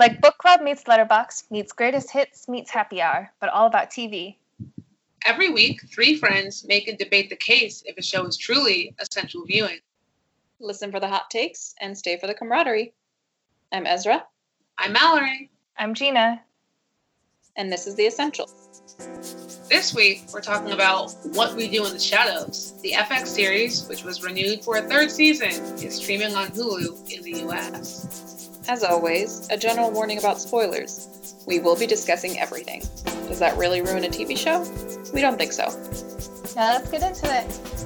Like book club meets Letterboxd meets greatest hits meets happy hour, but all about TV. Every week, three friends make and debate the case if a show is truly essential viewing. Listen for the hot takes and stay for the camaraderie. I'm Esra. I'm Mallory. I'm Gina. And this is The Essential. This week, we're talking about What We Do in the Shadows. The FX series, which was renewed for a third season, is streaming on Hulu in the US. As always, a general warning about spoilers. We will be discussing everything. Does that really ruin a TV show? We don't think so. Now let's get into it.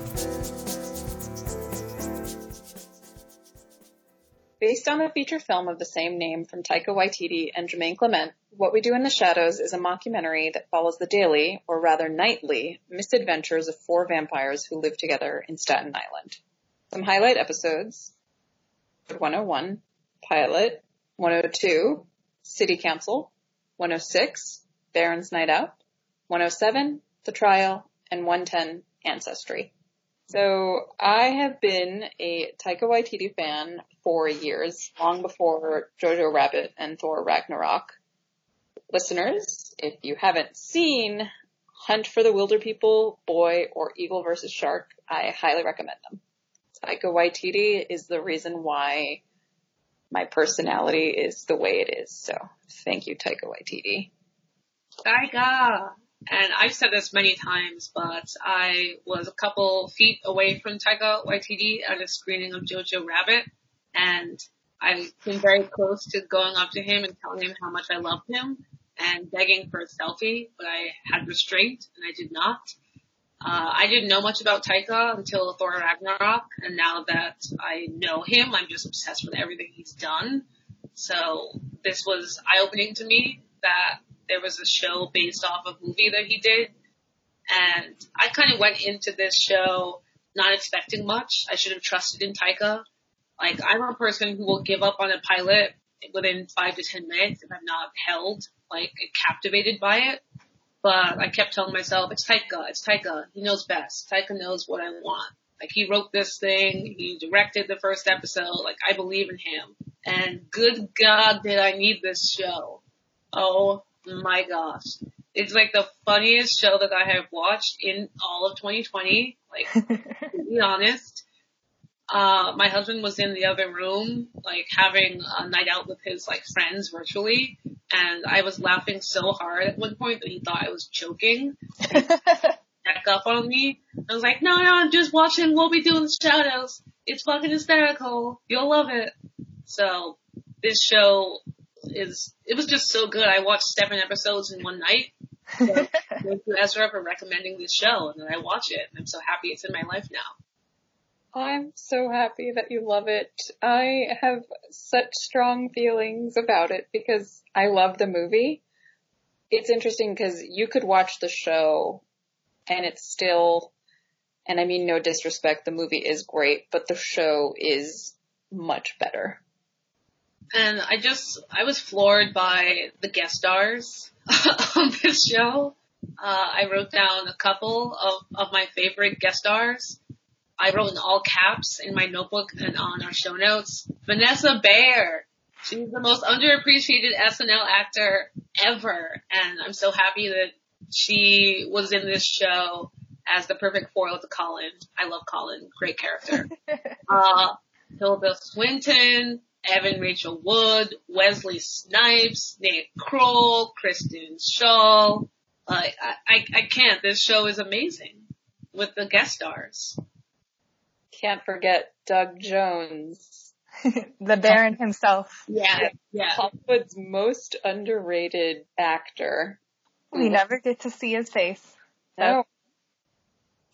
Based on the feature film of the same name from Taika Waititi and Jermaine Clement, What We Do in the Shadows is a mockumentary that follows the daily, or rather nightly, misadventures of four vampires who live together in Staten Island. Some highlight episodes 101, Pilot, 102, City Council, 106, Baron's Night Out, 107, The Trial, and 110, Ancestry. So I have been a Taika Waititi fan for years, long before Jojo Rabbit and Thor Ragnarok. Listeners, if you haven't seen Hunt for the Wilderpeople, Boy, or Eagle vs. Shark, I highly recommend them. Taika Waititi is the reason why my personality is the way it is. So thank you, Taika Waititi. Taika! And I've said this many times, but I was a couple feet away from Taika Waititi at a screening of Jojo Rabbit, and I came very close to going up to him and telling him how much I loved him and begging for a selfie, but I had restraint and I did not. Uh, I didn't know much about Taika until Thor Ragnarok, and now that I know him, I'm just obsessed with everything he's done. So this was eye-opening to me that there was a show based off a movie that he did. And I kind of went into this show not expecting much. I should have trusted in Taika. Like, I'm a person who will give up on a pilot within five to ten minutes if I'm not held, like, captivated by it. But I kept telling myself, it's Taika, it's Taika. He knows best. Taika knows what I want. Like, he wrote this thing, he directed the first episode, like, I believe in him. And good God, did I need this show. Oh my gosh. It's like the funniest show that I have watched in all of 2020. Like, to be honest, uh, my husband was in the other room, like having a night out with his like friends virtually, and I was laughing so hard at one point that he thought I was choking. Back up on me. I was like, no, no, I'm just watching What We Do in the Shadows. It's fucking hysterical. You'll love it. So, this show is it was just so good. I watched seven episodes in one night. So thank you, Esra, for recommending this show, and then I watch it. And I'm so happy it's in my life now. I'm so happy that you love it. I have such strong feelings about it because I love the movie. It's interesting because you could watch the show and it's still, and I mean no disrespect, the movie is great, but the show is much better and I just I was floored by the guest stars on this show. Uh, I wrote down a couple of, of my favorite guest stars. I wrote in all caps in my notebook and on our show notes. Vanessa Bayer. She's the most underappreciated SNL actor ever. And I'm so happy that she was in this show as the perfect foil to Colin. I love Colin. Great character. uh, Tilda Swinton, Evan Rachel Wood, Wesley Snipes, Nick Kroll, Kristen Schaal. I, I, I can't. This show is amazing with the guest stars. Can't forget Doug Jones. the Baron himself. Yeah, yeah. Hollywood's most underrated actor. We never get to see his face. No.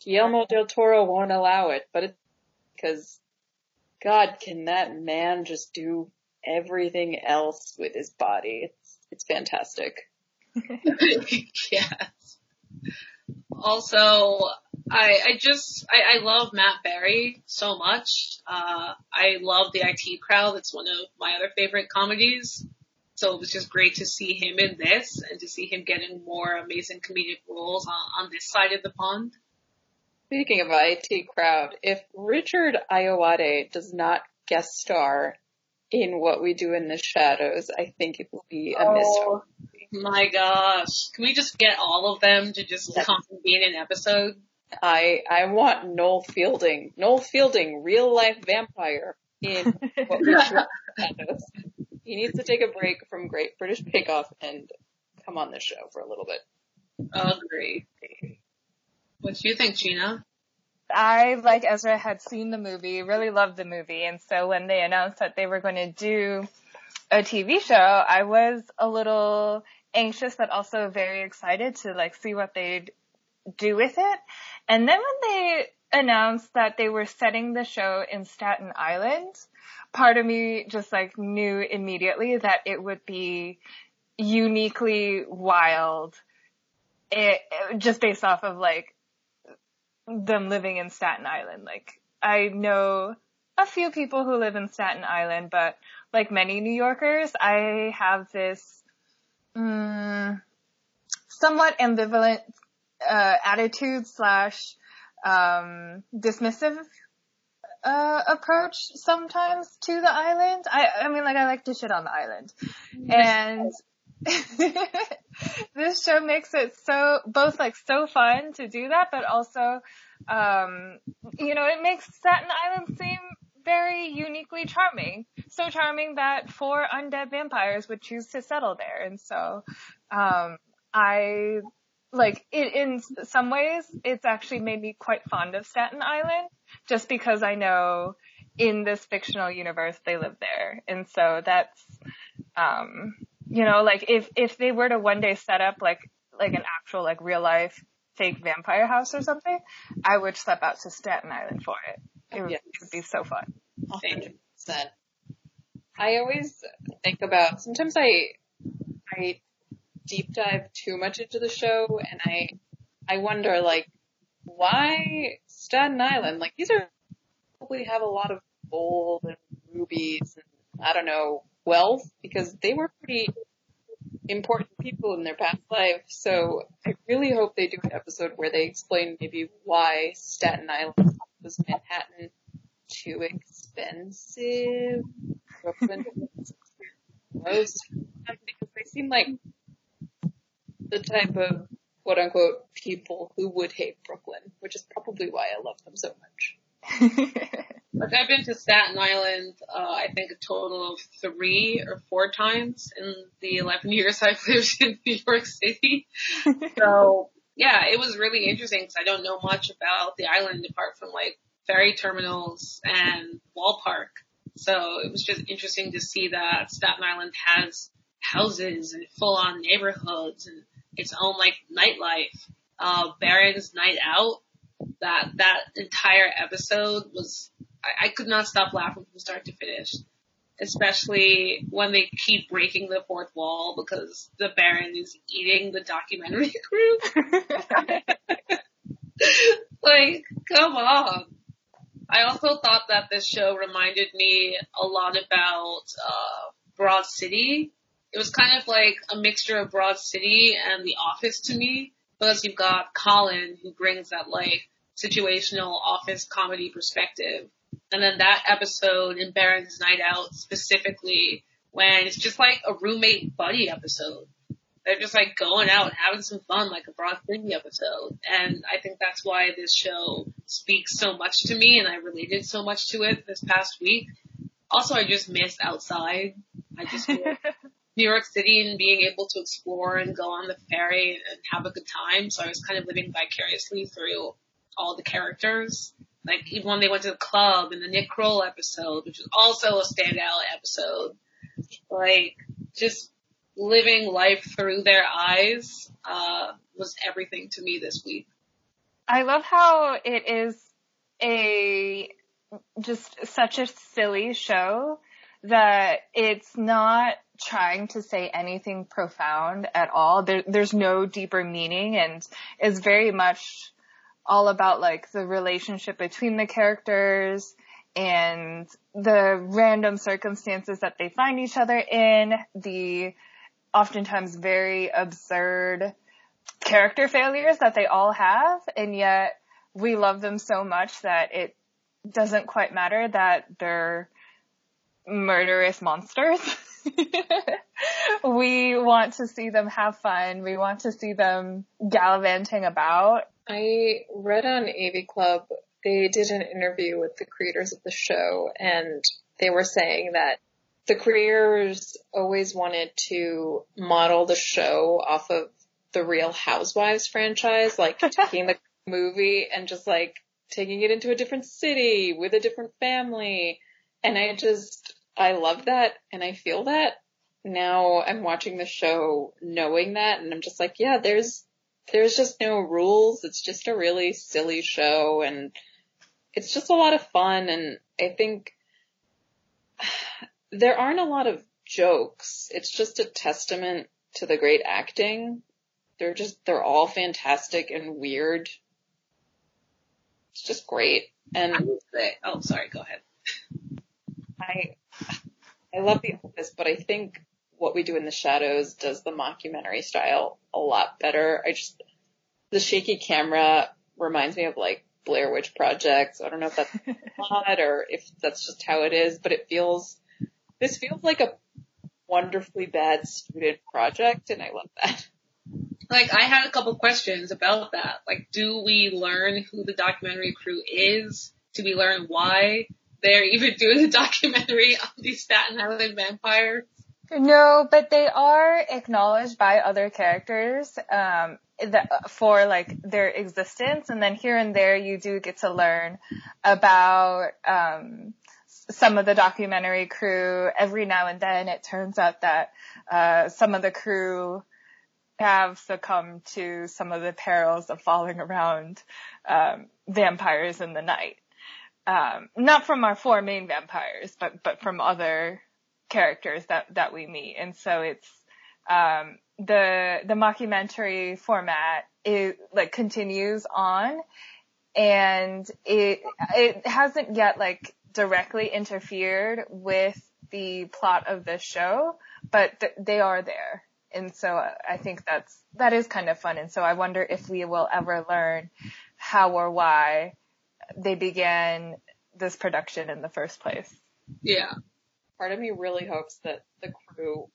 Guillermo del Toro won't allow it, but it's because God, can that man just do everything else with his body? It's, it's fantastic. yes. Also, I, I just, I, I love Matt Berry so much. Uh, I love the IT crowd. It's one of my other favorite comedies. So it was just great to see him in this and to see him getting more amazing comedic roles on, on this side of the pond. Speaking of IT crowd, if Richard Ayoade does not guest star in what we do in the shadows, I think it will be a Oh my gosh. Can we just get all of them to just Yes. in an episode? I I want Noel Fielding, Noel Fielding, real life vampire in what we do in the shadows. He needs to take a break from Great British Bake Off and come on this show for a little bit. Agree. What do you think, Gina? I, like Esra, had seen the movie, really loved the movie, and so when they announced that they were going to do a TV show, I was a little anxious but also very excited to like see what they'd do with it. And then when they announced that they were setting the show in Staten Island, part of me just like knew immediately that it would be uniquely wild. It, just based off of like them living in Staten Island. Like I know a few people who live in Staten Island, but like many New Yorkers, I have this mm, somewhat ambivalent uh, attitude slash um, dismissive uh, approach sometimes to the island. I I mean like I like to shit on the island, and this show makes it so both like so fun to do that, but also um, you know it makes Staten Island seem very uniquely charming. So charming that four undead vampires would choose to settle there, and so um, I like it in some ways it's actually made me quite fond of Staten Island just because I know in this fictional universe they live there. And so that's um you know like if if they were to one day set up like like an actual like real life fake vampire house or something, I would step out to Staten Island for it. It would, Yes. it would be so fun. hundred percent. I always think about sometimes I I deep dive too much into the show and I I wonder like why Staten Island? Like these are probably have a lot of gold and rubies and I don't know wealth because they were pretty important people in their past life. So I really hope they do an episode where they explain maybe why Staten Island was Manhattan too expensive. Most because they seem like the type of quote unquote people who would hate Brooklyn, which is probably why I love them so much. Like I've been to Staten Island, uh, I think a total of three or four times in the 11 years I've lived in New York City. So yeah, it was really interesting because I don't know much about the island apart from like ferry terminals and Wall Park. So it was just interesting to see that Staten Island has houses and full on neighborhoods and its own like nightlife. Uh, Baron's Night Out, that, that entire episode was I, I could not stop laughing from start to finish. Especially when they keep breaking the fourth wall because the Baron is eating the documentary crew. like, come on. I also thought that this show reminded me a lot about, uh, Broad City. It was kind of like a mixture of Broad City and The Office to me because you've got Colin who brings that like situational office comedy perspective. And then that episode in Baron's Night Out specifically when it's just like a roommate buddy episode. They're just like going out having some fun like a Broad City episode. And I think that's why this show speaks so much to me and I related so much to it this past week. Also, I just missed outside. I just miss New York City and being able to explore and go on the ferry and have a good time. So I was kind of living vicariously through all the characters. Like even when they went to the club in the Nick Kroll episode, which was also a standout episode. Like just living life through their eyes, uh, was everything to me this week. I love how it is a just such a silly show that it's not trying to say anything profound at all. There, there's no deeper meaning and is very much all about like the relationship between the characters and the random circumstances that they find each other in, the oftentimes very absurd character failures that they all have, and yet we love them so much that it doesn't quite matter that they're murderous monsters. we want to see them have fun. We want to see them gallivanting about. I read on AV Club, they did an interview with the creators of the show and they were saying that the creators always wanted to model the show off of the Real Housewives franchise, like taking the movie and just like taking it into a different city with a different family. And I just, I love that and I feel that now I'm watching the show knowing that and I'm just like, yeah, there's, there's just no rules. It's just a really silly show and it's just a lot of fun. And I think there aren't a lot of jokes. It's just a testament to the great acting. They're just, they're all fantastic and weird. It's just great. And oh, sorry, go ahead. I, I love The Office, but I think what we do in the shadows does the mockumentary style a lot better. I just, the shaky camera reminds me of like Blair Witch Project. So I don't know if that's odd or if that's just how it is, but it feels, this feels like a wonderfully bad student project and I love that. Like I had a couple questions about that. Like do we learn who the documentary crew is? Do we learn why they're even doing a documentary on these Staten Island vampires? No, but they are acknowledged by other characters um, for like their existence, and then here and there you do get to learn about um, some of the documentary crew. Every now and then, it turns out that uh, some of the crew have succumbed to some of the perils of falling around um, vampires in the night. Um, not from our four main vampires, but but from other characters that that we meet, and so it's um, the the mockumentary format is like continues on, and it it hasn't yet like directly interfered with the plot of the show, but th- they are there. And so I think that's, that is kind of fun. And so I wonder if we will ever learn how or why they began this production in the first place. Yeah part of me really hopes that the crew,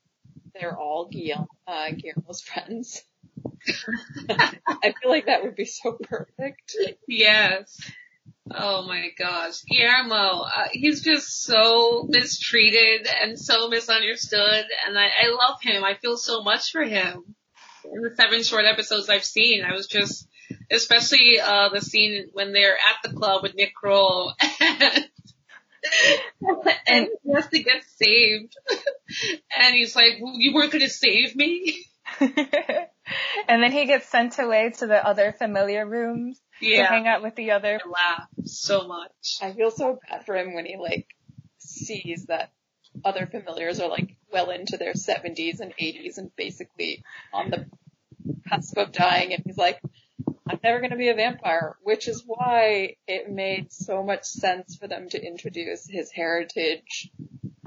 they're all Guillermo, uh, Guillermo's friends. I feel like that would be so perfect. Yes. Oh my gosh. Guillermo, uh, he's just so mistreated and so misunderstood and I, I love him. I feel so much for him. In the seven short episodes I've seen, I was just, especially, uh, the scene when they're at the club with Nick Kroll and and he has to get saved. and he's like, well, you weren't going to save me? and then he gets sent away to the other familiar rooms yeah. to hang out with the other. I laugh so much. I feel so bad for him when he like sees that other familiars are like well into their 70s and 80s and basically on the cusp of dying and he's like, I'm never going to be a vampire, which is why it made so much sense for them to introduce his heritage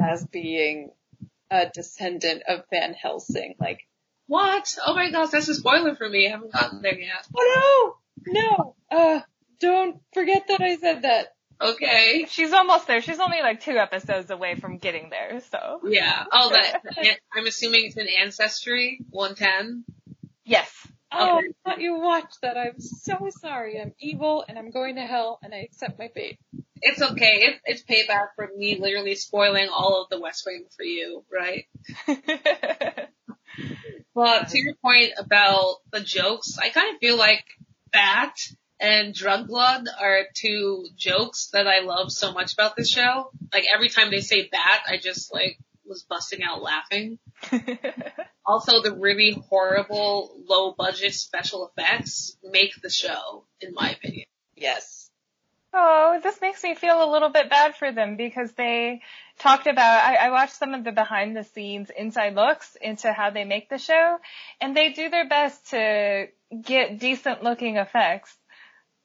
as being a descendant of Van Helsing. Like, what? Oh my gosh, that's a spoiler for me. I haven't gotten there yet. Oh no! No! Uh, don't forget that I said that. Okay. She's almost there. She's only like two episodes away from getting there, so. Yeah. Oh, that, I'm assuming it's an Ancestry 110? Yes. Oh, oh, I thought you watched that. I'm so sorry. I'm evil and I'm going to hell and I accept my fate. It's okay. It's, it's payback for me literally spoiling all of the West Wing for you, right? well, to your point about the jokes, I kind of feel like Bat and Drug Blood are two jokes that I love so much about this show. Like every time they say Bat, I just like was busting out laughing. also, the really horrible low budget special effects make the show, in my opinion. Yes. Oh, this makes me feel a little bit bad for them because they talked about, I, I watched some of the behind the scenes inside looks into how they make the show and they do their best to get decent looking effects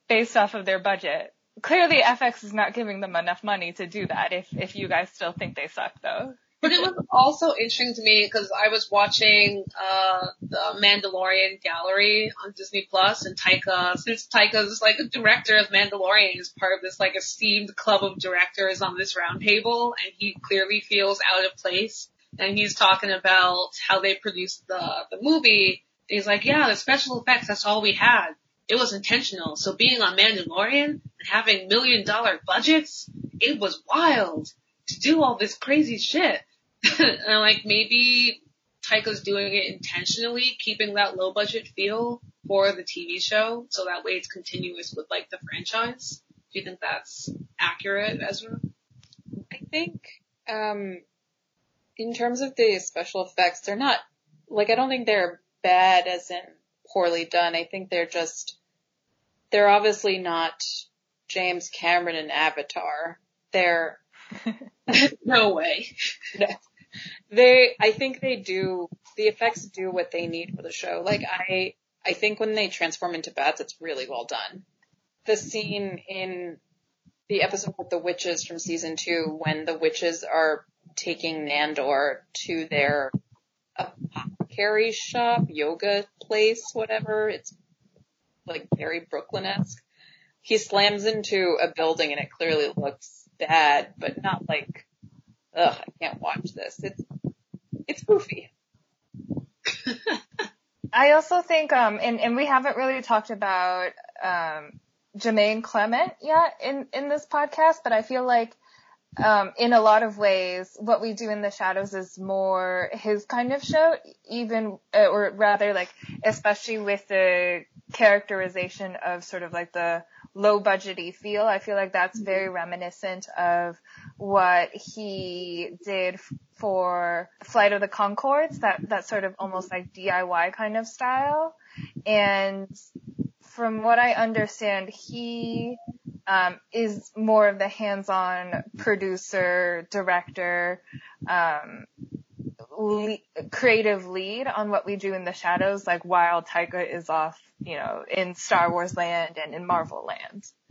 based off of their budget. Clearly FX is not giving them enough money to do that if, if you guys still think they suck though. But it was also interesting to me because I was watching uh the Mandalorian Gallery on Disney Plus, and Taika, since Taika is like a director of Mandalorian, is part of this like esteemed club of directors on this roundtable, and he clearly feels out of place. And he's talking about how they produced the the movie. He's like, yeah, the special effects, that's all we had. It was intentional. So being on Mandalorian and having million dollar budgets, it was wild to do all this crazy shit. and like maybe Taika's doing it intentionally, keeping that low budget feel for the TV show, so that way it's continuous with like the franchise. Do you think that's accurate, Esra? I think, um, in terms of the special effects, they're not, like, I don't think they're bad as in poorly done. I think they're just, they're obviously not James Cameron and Avatar. They're, no way. they, I think they do, the effects do what they need for the show. Like I, I think when they transform into bats, it's really well done. The scene in the episode with the witches from season two, when the witches are taking Nandor to their apothecary shop, yoga place, whatever. It's like very Brooklyn-esque. He slams into a building and it clearly looks bad, but not like, ugh, I can't watch this. It's, it's goofy. I also think, um, and, and we haven't really talked about, um, Jermaine Clement yet in, in this podcast, but I feel like um, in a lot of ways, what we do in the shadows is more his kind of show, even, uh, or rather like, especially with the characterization of sort of like the low budgety feel. I feel like that's very reminiscent of what he did for Flight of the Conchords, that, that sort of almost like DIY kind of style. And from what I understand, he um, is more of the hands-on producer, director, um, le- creative lead on what we do in the shadows, like while Taika is off, you know, in Star Wars land and in Marvel land.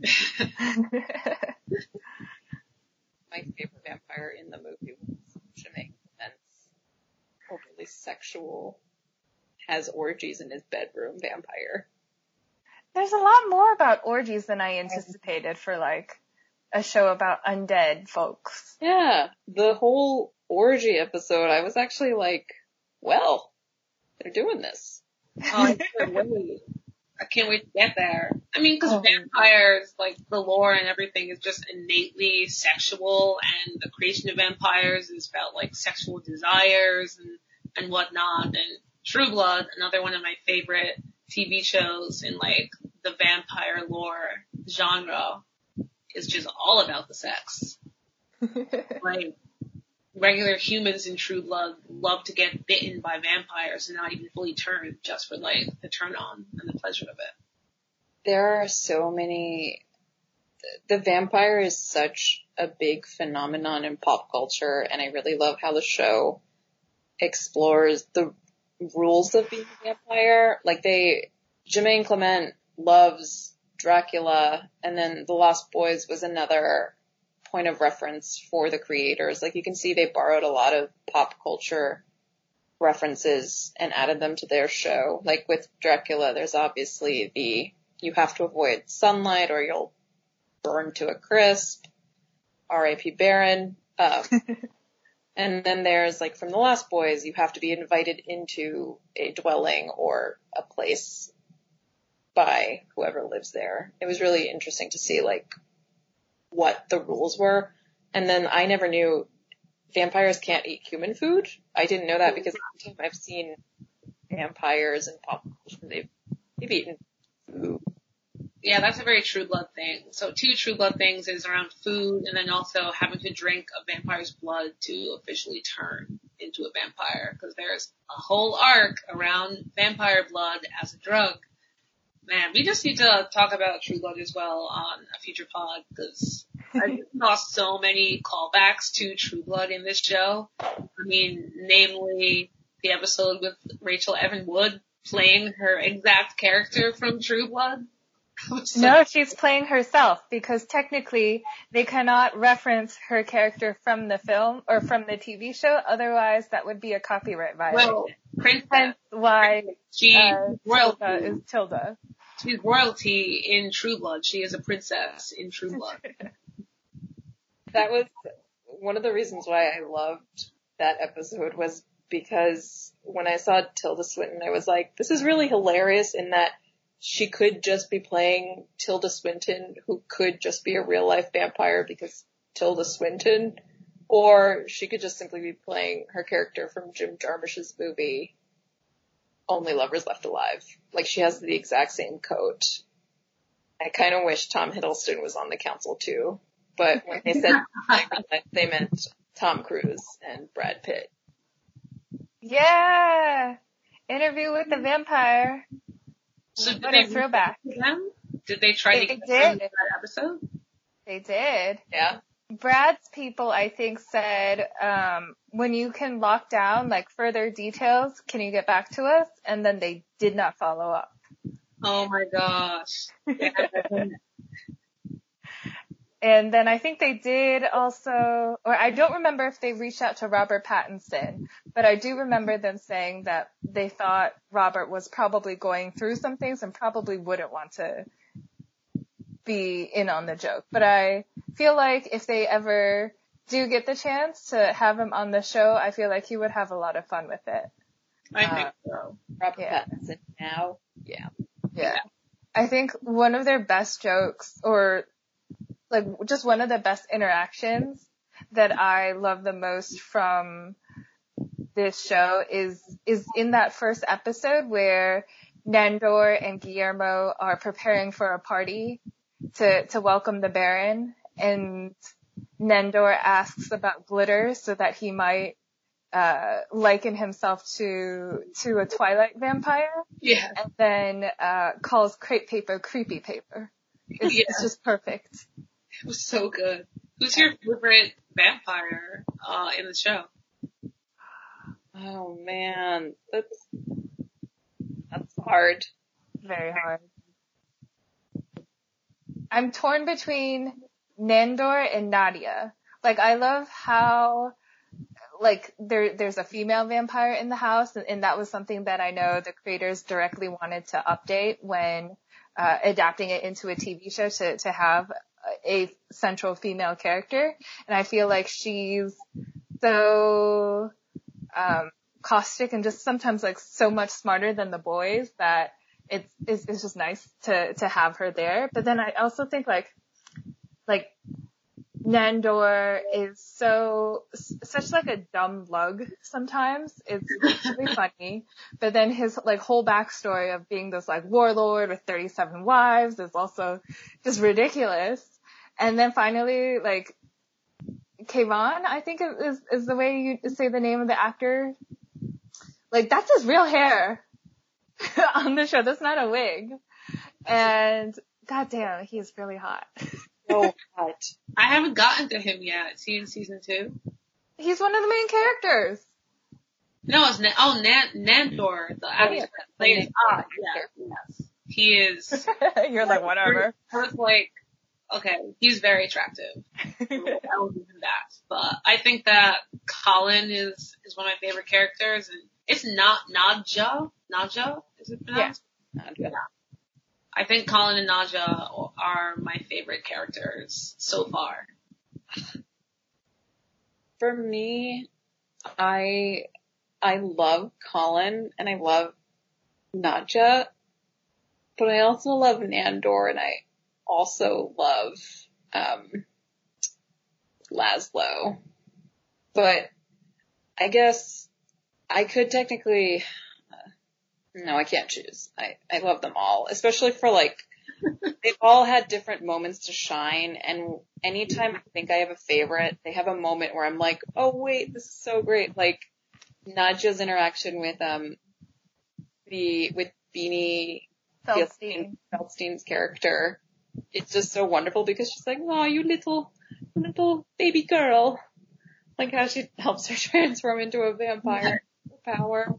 My favorite vampire in the movie was Jermaine Clement's overly sexual, has orgies in his bedroom vampire. There's a lot more about orgies than I anticipated for like a show about undead folks. Yeah, the whole orgy episode, I was actually like, well, they're doing this. Oh, I can't wait. I can't wait to get there. I mean, because oh. vampires, like the lore and everything, is just innately sexual, and the creation of vampires is about like sexual desires and and whatnot. And True Blood, another one of my favorite TV shows in like the vampire lore genre, is just all about the sex. like regular humans in True Blood love to get bitten by vampires and not even fully turn just for like the turn on and the pleasure of it. There are so many. The vampire is such a big phenomenon in pop culture, and I really love how the show explores the rules of being a vampire. Like they, Jermaine Clement loves Dracula, and then The Lost Boys was another point of reference for the creators. Like you can see they borrowed a lot of pop culture references and added them to their show. Like with Dracula, there's obviously the you have to avoid sunlight or you'll burn to a crisp. R.A.P. Baron. Um, and then there's like from The Lost Boys, you have to be invited into a dwelling or a place by whoever lives there. It was really interesting to see like what the rules were. And then I never knew vampires can't eat human food. I didn't know that because time I've seen vampires and pop culture. They've, they've eaten food. Yeah, that's a very True Blood thing. So two True Blood things is around food and then also having to drink a vampire's blood to officially turn into a vampire because there's a whole arc around vampire blood as a drug man, we just need to talk about True Blood as well on a future pod because I lost so many callbacks to True Blood in this show. I mean, namely the episode with Rachel Evan Wood playing her exact character from True Blood. So- No, she's playing herself because technically they cannot reference her character from the film or from the TV show. Otherwise, that would be a copyright violation. Well, princess. Why She uh. Tilda is Tilda. She's royalty in True Blood. She is a princess in True Blood. That was one of the reasons why I loved that episode was because when I saw Tilda Swinton, I was like, this is really hilarious in that she could just be playing Tilda Swinton, who could just be a real life vampire because Tilda Swinton, or she could just simply be playing her character from Jim Jarmusch's movie, Only Lovers Left Alive. Like she has the exact same coat. I kind of wish Tom Hiddleston was on the council too, but when they said they meant Tom Cruise and Brad Pitt. Yeah. Interview with the vampire. So did What they a throwback. reach them? Did they try They to get them in did. that episode? They did. Yeah. Brad's people, I think, said, um, when you can lock down like further details, can you get back to us? And then they did not follow up. Oh my gosh. And then I think they did also, or I don't remember if they reached out to Robert Pattinson, but I do remember them saying that they thought Robert was probably going through some things and probably wouldn't want to be in on the joke. But I feel like if they ever do get the chance to have him on the show, I feel like he would have a lot of fun with it. I Uh, think so. Robert Yeah. Pattinson now. Yeah. Yeah. I think one of their best jokes or like just one of the best interactions that I love the most from this show is is in that first episode where Nandor and Guillermo are preparing for a party to to welcome the Baron and Nandor asks about glitter so that he might uh liken himself to to a twilight vampire Yeah. and then uh, calls crepe paper creepy paper. It's, Yeah. it's just perfect. It was so good. Who's your favorite vampire uh, in the show? Oh man, that's that's hard. Very hard. I'm torn between Nandor and Nadja. Like I love how like there there's a female vampire in the house and, and that was something that I know the creators directly wanted to update when uh, adapting it into a TV show to to have a central female character and I feel like she's so um caustic and just sometimes like so much smarter than the boys that it's it's, it's just nice to to have her there but then I also think like like Nandor is so such like a dumb lug sometimes. It's really funny, but then his like whole backstory of being this like warlord with 37 wives is also just ridiculous. And then finally, like Kayvan, I think is is, is the way you say the name of the actor. Like that's his real hair on the show. That's not a wig. And goddamn, he's really hot. So hot. I haven't gotten to him yet. Is he in season two? He's one of the main characters. No, it's Na- oh Nan- Nandor, the actor yeah. that plays. Ah, yeah, yes, he is. You're like, whatever. I was like, okay, he's very attractive. I will give him that. But I think that Colin is is one of my favorite characters, and it's not Nadja. Nadja is it pronounced? Yeah. I think Colin and Nadja are my favorite characters so far. For me, I I love Colin and I love Nadja, but I also love Nandor and I also love um Laszlo. But I guess I could technically no, I can't choose. I I love them all, especially for like they've all had different moments to shine and anytime I think I have a favorite, they have a moment where I'm like, oh wait, this is so great. Like Nadja's interaction with um the with Beanie Feldstein. Feldstein's character. It's just so wonderful because she's like, oh, you little, little baby girl. Like how she helps her transform into a vampire power.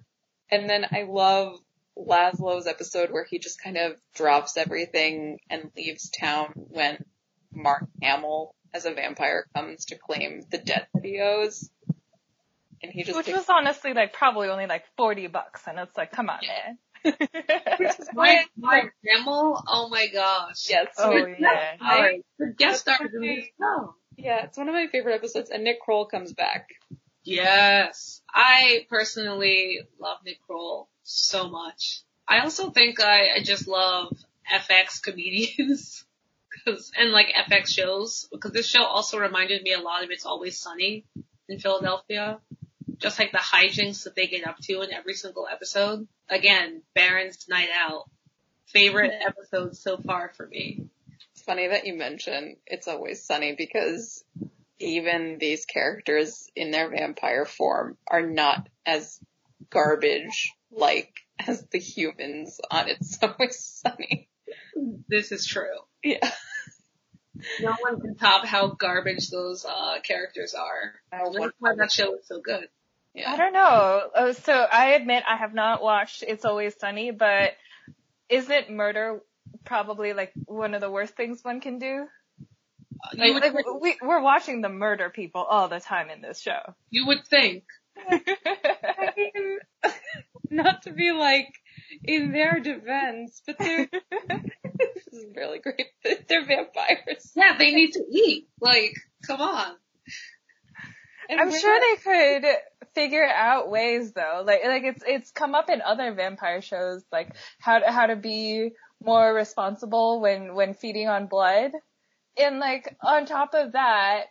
And then I love Laszlo's episode where he just kind of drops everything and leaves town when Mark Hamill as a vampire comes to claim the debt that he owes. And he just Which takes- was honestly like probably only like 40 bucks and it's like, come on man. Mike, Mike Hamill, oh my gosh. yes. oh Good yeah. Alright, the guest That's stars in this show. Yeah, it's one of my favorite episodes and Nick Kroll comes back. Yes. I personally love Nick Kroll so much. I also think I, I just love FX comedians. Cause, and like FX shows, because this show also reminded me a lot of It's Always Sunny in Philadelphia. Just like the hijinks that they get up to in every single episode. Again, Baron's Night Out. Favorite episode so far for me. It's funny that you mention It's Always Sunny because even these characters in their vampire form are not as garbage like as the humans on It's Always Sunny. This is true. Yeah. No one can top how garbage those uh characters are. That's why that show is so good. I don't know. Oh, So I admit I have not watched It's Always Sunny, but isn't murder probably like one of the worst things one can do? You Like, would, like we, we're watching them murder people all the time in this show. you would think. I mean, not to be like in their defense, but they're this is really great. They're vampires. Yeah, they need to eat. Like, come on. And I'm sure not- they could figure out ways though. Like like it's it's come up in other vampire shows like how to how to be more responsible when when feeding on blood. And like on top of that,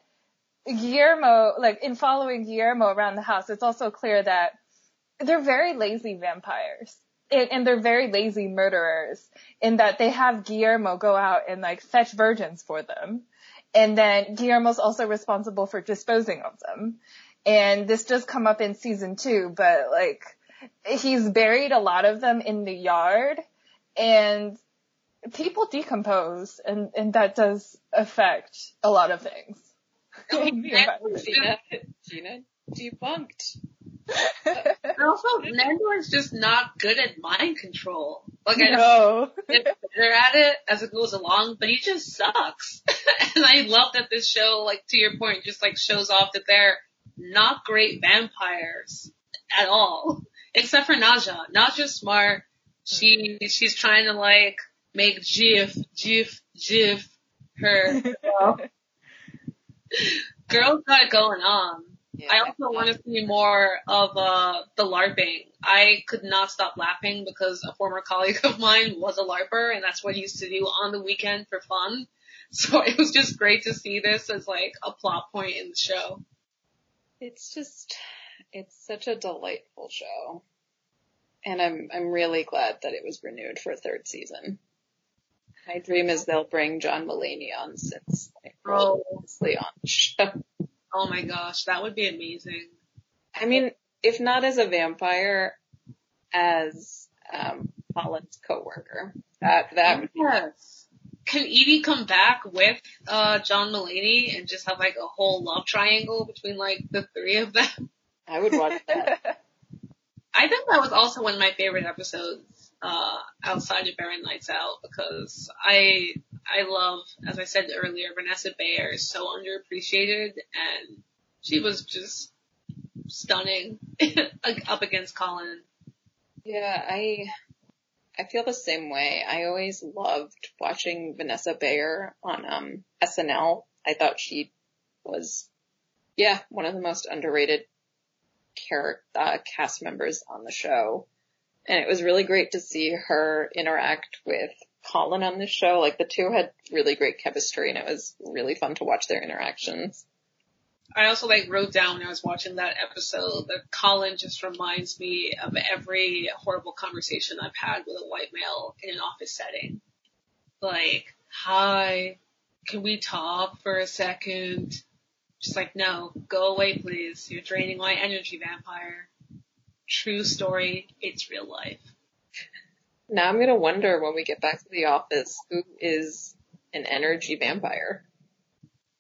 Guillermo like in following Guillermo around the house, it's also clear that they're very lazy vampires. And, and they're very lazy murderers in that they have Guillermo go out and like fetch virgins for them. And then Guillermo's also responsible for disposing of them. And this does come up in season two, but like, he's buried a lot of them in the yard and people decompose and, and that does affect a lot of things. Oh, Gina, Gina debunked. And also, Nando is just not good at mind control. Like, I no. get better at it as it goes along, but he just sucks. and I love that this show, like, to your point, just like shows off that they're not great vampires at all. Except for Nadja. Nadja's smart. She, she's trying to like, make Jif, Jif, Jif her girl's got it going on. Yeah. I also want to see more of uh the LARPing. I could not stop laughing because a former colleague of mine was a LARPer and that's what he used to do on the weekend for fun. So it was just great to see this as like a plot point in the show. It's just, it's such a delightful show. And I'm, I'm really glad that it was renewed for a third season. My dream is they'll bring John Mulaney on since Oh. mostly on the show. Oh my gosh, that would be amazing. I mean, if not as a vampire, as, um, Colin's coworker. That, that would be Yes. Can Edie come back with uh John Mulaney and just have like a whole love triangle between like the three of them? I would watch that. I think that was also one of my favorite episodes uh, outside of Baron Nights Out because I I love, as I said earlier, Vanessa Bayer is so underappreciated and she was just stunning up against Colin. Yeah, I I feel the same way. I always loved watching Vanessa Bayer on um SNL. I thought she was yeah, one of the most underrated character uh, cast members on the show. And it was really great to see her interact with Colin on the show. Like the two had really great chemistry and it was really fun to watch their interactions. I also like wrote down when I was watching that episode that Colin just reminds me of every horrible conversation I've had with a white male in an office setting. Like, hi, can we talk for a second? Just like, no, go away please. You're draining my energy, vampire. True story, it's real life. Now I'm gonna wonder when we get back to the office who is an energy vampire.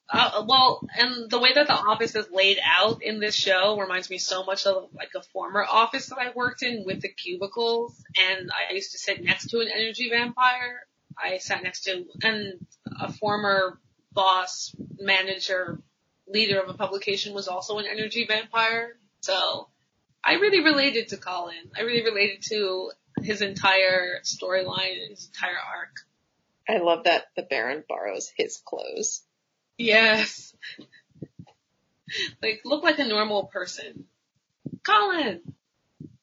Uh, well, and the way that the office is laid out in this show reminds me so much of like a former office that I worked in with the cubicles, and I used to sit next to an energy vampire. I sat next to and a former boss, manager, leader of a publication was also an energy vampire. So I really related to Colin. I really related to his entire storyline, his entire arc. I love that the Baron borrows his clothes. Yes. like, look like a normal person. Colin!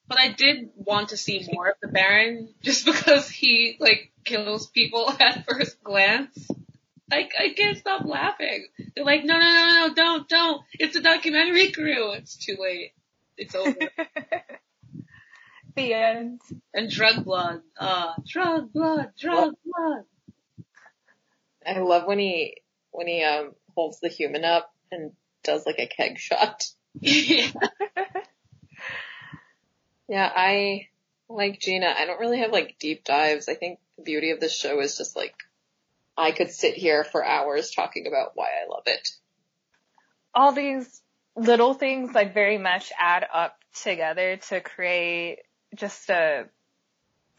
But I did want to see more of the Baron just because he, like, kills people at first glance. Like, I can't stop laughing. They're like, no, no, no, no, don't, don't. It's a documentary crew. It's too late. It's over. the end. And drug blood. Uh, drug blood, drug blood. I love when he when he um holds the human up and does like a keg shot. yeah. Yeah, I like Gina. I don't really have like deep dives. I think the beauty of this show is just like I could sit here for hours talking about why I love it. All these little things like very much add up together to create just a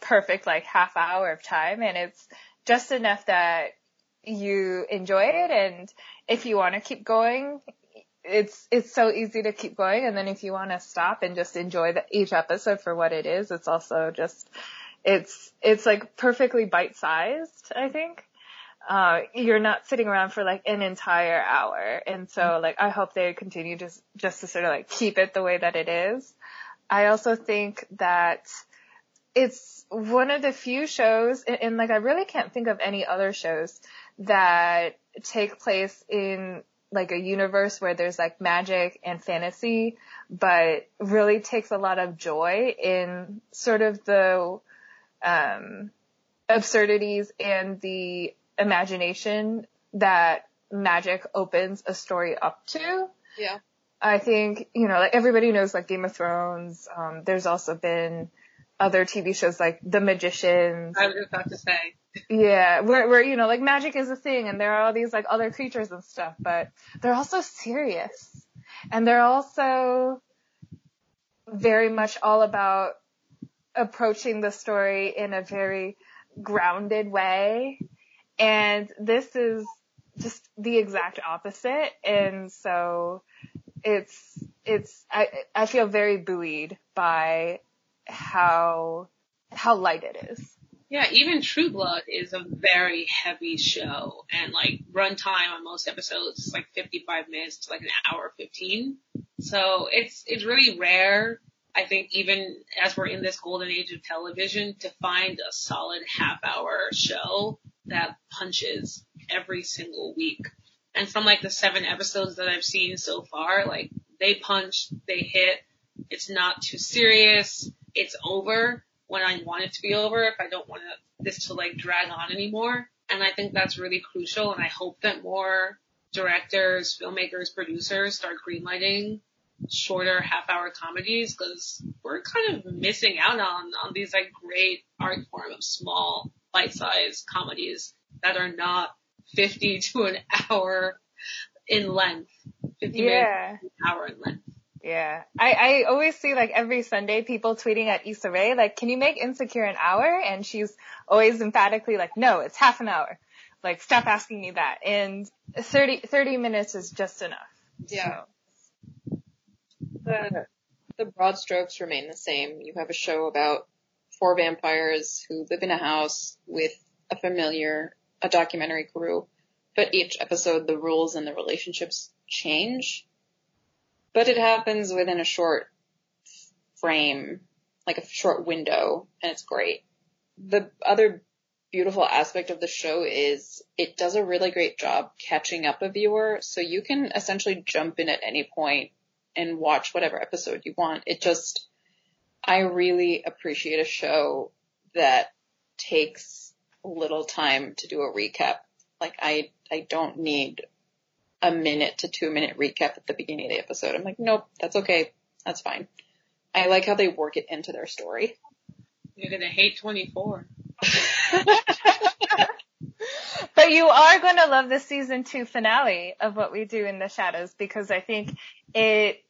perfect like half hour of time. And it's just enough that you enjoy it. And if you want to keep going it's it's so easy to keep going. And then if you want to stop and just enjoy the, each episode for what it is it's also just it's it's like perfectly bite sized i think uh you're not sitting around for like an entire hour. And so like i hope they continue just just to sort of like keep it the way that it is. I also think that it's one of the few shows and, and like i really can't think of any other shows that take place in like a universe where there's like magic and fantasy, but really takes a lot of joy in sort of the um, absurdities and the imagination that magic opens a story up to. Yeah. I think, you know, like everybody knows like Game of Thrones. Um, there's also been other TV shows like The Magicians. I was about to say. Yeah, where where you know like magic is a thing, and there are all these like other creatures and stuff, but they're also serious, and they're also very much all about approaching the story in a very grounded way, and this is just the exact opposite, and so it's it's I I feel very buoyed by how how light it is. Yeah, even True Blood is a very heavy show, and like runtime on most episodes is like 55 minutes to like an hour 15. So it's it's really rare. I think even as we're in this golden age of television, to find a solid half hour show that punches every single week. And from like the seven episodes that I've seen so far, like they punch, they hit. It's not too serious. It's over when I want it to be over, if I don't want this to like drag on anymore. And I think that's really crucial. And I hope that more directors, filmmakers, producers start greenlighting shorter half hour comedies because we're kind of missing out on, on these like great art form of small bite sized comedies that are not 50 to an hour in length. 50 Yeah. minutes to an hour in length. Yeah. I, I always see like every Sunday people tweeting at Issa Rae, like, can you make Insecure an hour? And she's always emphatically like, no, it's half an hour. Like, stop asking me that. And 30, 30 minutes is just enough. Yeah. The, the broad strokes remain the same. You have a show about four vampires who live in a house with a familiar, a documentary crew, but each episode the rules and the relationships change. But it happens within a short frame, like a short window, and it's great. The other beautiful aspect of the show is it does a really great job catching up a viewer, so you can essentially jump in at any point and watch whatever episode you want. It just, I really appreciate a show that takes little time to do a recap. Like I, I don't need a minute to two minute recap at the beginning of the episode. I'm like, nope, that's okay. That's fine. I like how they work it into their story. You're gonna hate 24. but you are going to love the season two finale of what we do in the shadows because I think it,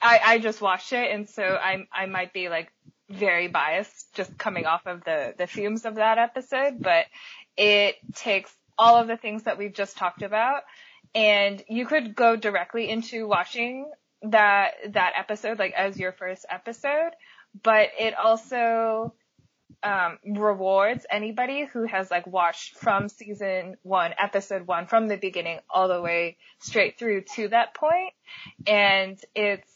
I, I just watched it and so I, I might be like very biased just coming off of the, the fumes of that episode, but it takes all of the things that we've just talked about and you could go directly into watching that, that episode like as your first episode, but it also, um, rewards anybody who has like watched from season one, episode one, from the beginning all the way straight through to that point. And it's,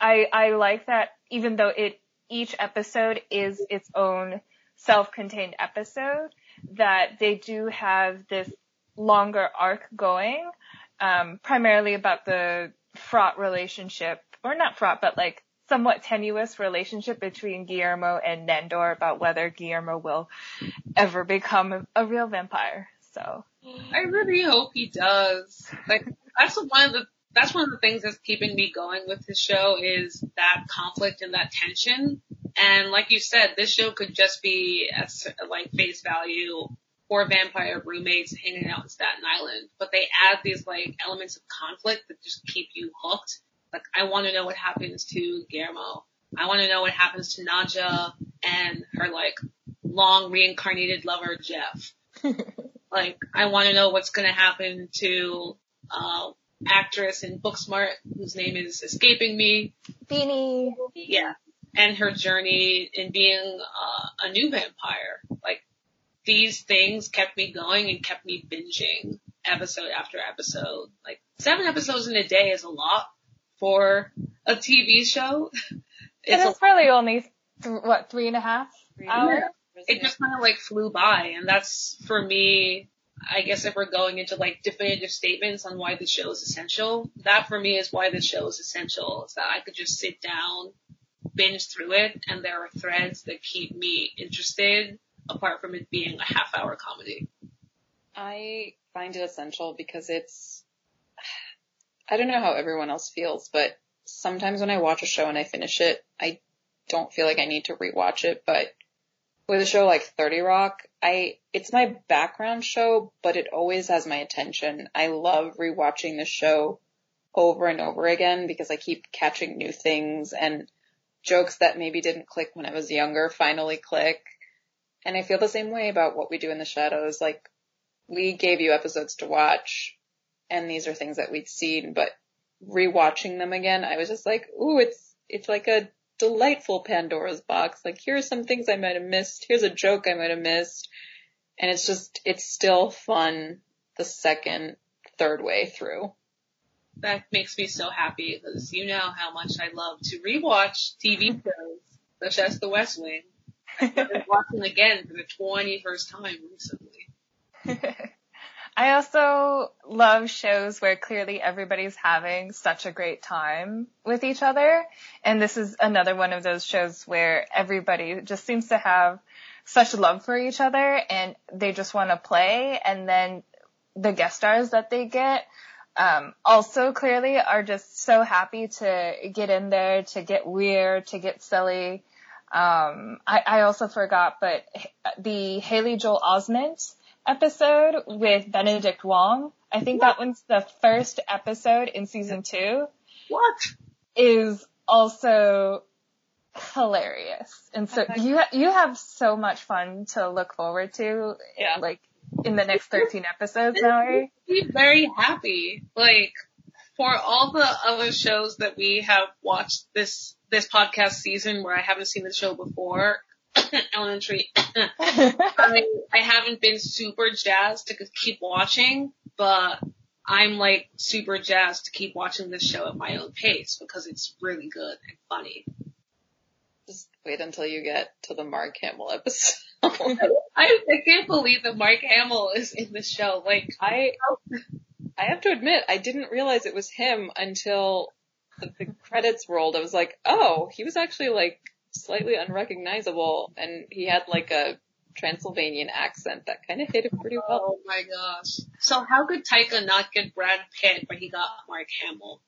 I, I like that even though it, each episode is its own self-contained episode, that they do have this longer arc going, um, primarily about the fraught relationship, or not fraught, but like somewhat tenuous relationship between Guillermo and Nandor about whether Guillermo will ever become a, real vampire. So I really hope he does. Like that's one of the that's one of the things that's keeping me going with this show is that conflict and that tension. And like you said, this show could just be as like face value four vampire roommates hanging out in Staten Island, but they add these like elements of conflict that just keep you hooked like, I want to know what happens to Guillermo. I want to know what happens to Nadja and her like long reincarnated lover Jeff. like, I want to know what's going to happen to uh, actress in Booksmart whose name is escaping me. Beanie. Yeah, and her journey in being uh, a new vampire. Like, these things kept me going and kept me binging episode after episode. Like, seven episodes in a day is a lot, for a TV show. It's, it's really only th- what three and a half hours. It just kind of like flew by, and that's for me. I guess if we're going into like definitive statements on why the show is essential, that for me is why the show is essential. Is that I could just sit down, binge through it, and there are threads that keep me interested apart from it being a half hour comedy. I find it essential because it's I don't know how everyone else feels, but sometimes when I watch a show and I finish it, I don't feel like I need to rewatch it, but with a show like 30 Rock, I, it's my background show, but it always has my attention. I love rewatching the show over and over again because I keep catching new things and jokes that maybe didn't click when I was younger finally click. And I feel the same way about what we do in the shadows. Like we gave you episodes to watch and these are things that we'd seen, but rewatching them again, I was just like, ooh, it's, it's like a delightful Pandora's box. Like, here are some things I might have missed. Here's a joke I might have missed. And it's just, it's still fun the second, third way through. That makes me so happy because you know how much I love to rewatch TV shows such as The West Wing. I started watching again for the 21st time recently. I also love shows where clearly everybody's having such a great time with each other. And this is another one of those shows where everybody just seems to have such love for each other and they just want to play. And then the guest stars that they get, um, also clearly are just so happy to get in there, to get weird, to get silly. Um, I, I also forgot, but the Haley Joel Osment, episode with Benedict Wong. I think what? that one's the first episode in season two. What? Is also hilarious. And so you, ha- you have so much fun to look forward to. Yeah. Like in the next 13 episodes, Mallory. Be very happy. Like for all the other shows that we have watched this, this podcast season where I haven't seen the show before, elementary. I, I haven't been super jazzed to keep watching, but I'm like super jazzed to keep watching this show at my own pace because it's really good and funny. Just wait until you get to the Mark Hamill episode. I, I can't believe that Mark Hamill is in this show. Like I, I have to admit, I didn't realize it was him until the, the credits rolled. I was like, oh, he was actually like slightly unrecognizable, and he had like a Transylvanian accent that kind of hit him pretty well. Oh my gosh. So how could Taika not get Brad Pitt, but he got Mark Hamill?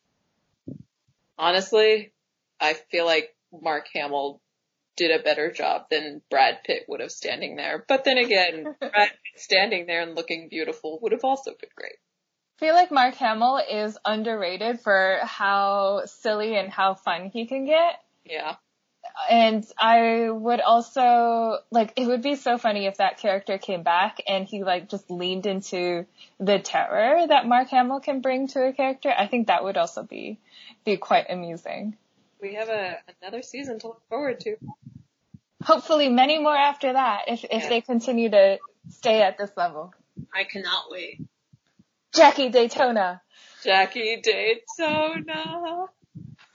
Honestly, I feel like Mark Hamill did a better job than Brad Pitt would have standing there. But then again, Brad Pitt standing there and looking beautiful would have also been great. I feel like Mark Hamill is underrated for how silly and how fun he can get. Yeah. And I would also, like, it would be so funny if that character came back and he, like, just leaned into the terror that Mark Hamill can bring to a character. I think that would also be, be quite amusing. We have a, another season to look forward to. Hopefully many more after that if, if Yeah. they continue to stay at this level. I cannot wait. Jackie Daytona. Jackie Daytona.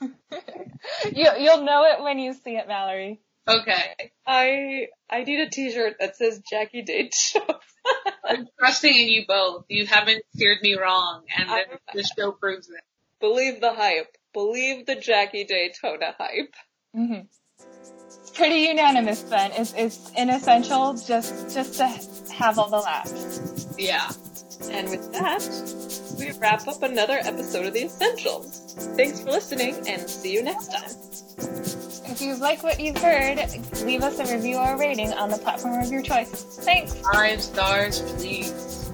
you, you'll know it when you see it, Mallory. Okay. I I need a T-shirt that says Jackie Daytona. I'm trusting in you both. You haven't steered me wrong, and I- this, this show proves it. Believe the hype. Believe the Jackie Daytona hype. hmm It's pretty unanimous then. It's, it's an essential just, just to have all the laughs. Yeah. And with that, we wrap up another episode of The Essentials. Thanks for listening and see you next time. If you like what you've heard, leave us a review or rating on the platform of your choice. Thanks! Five stars, please.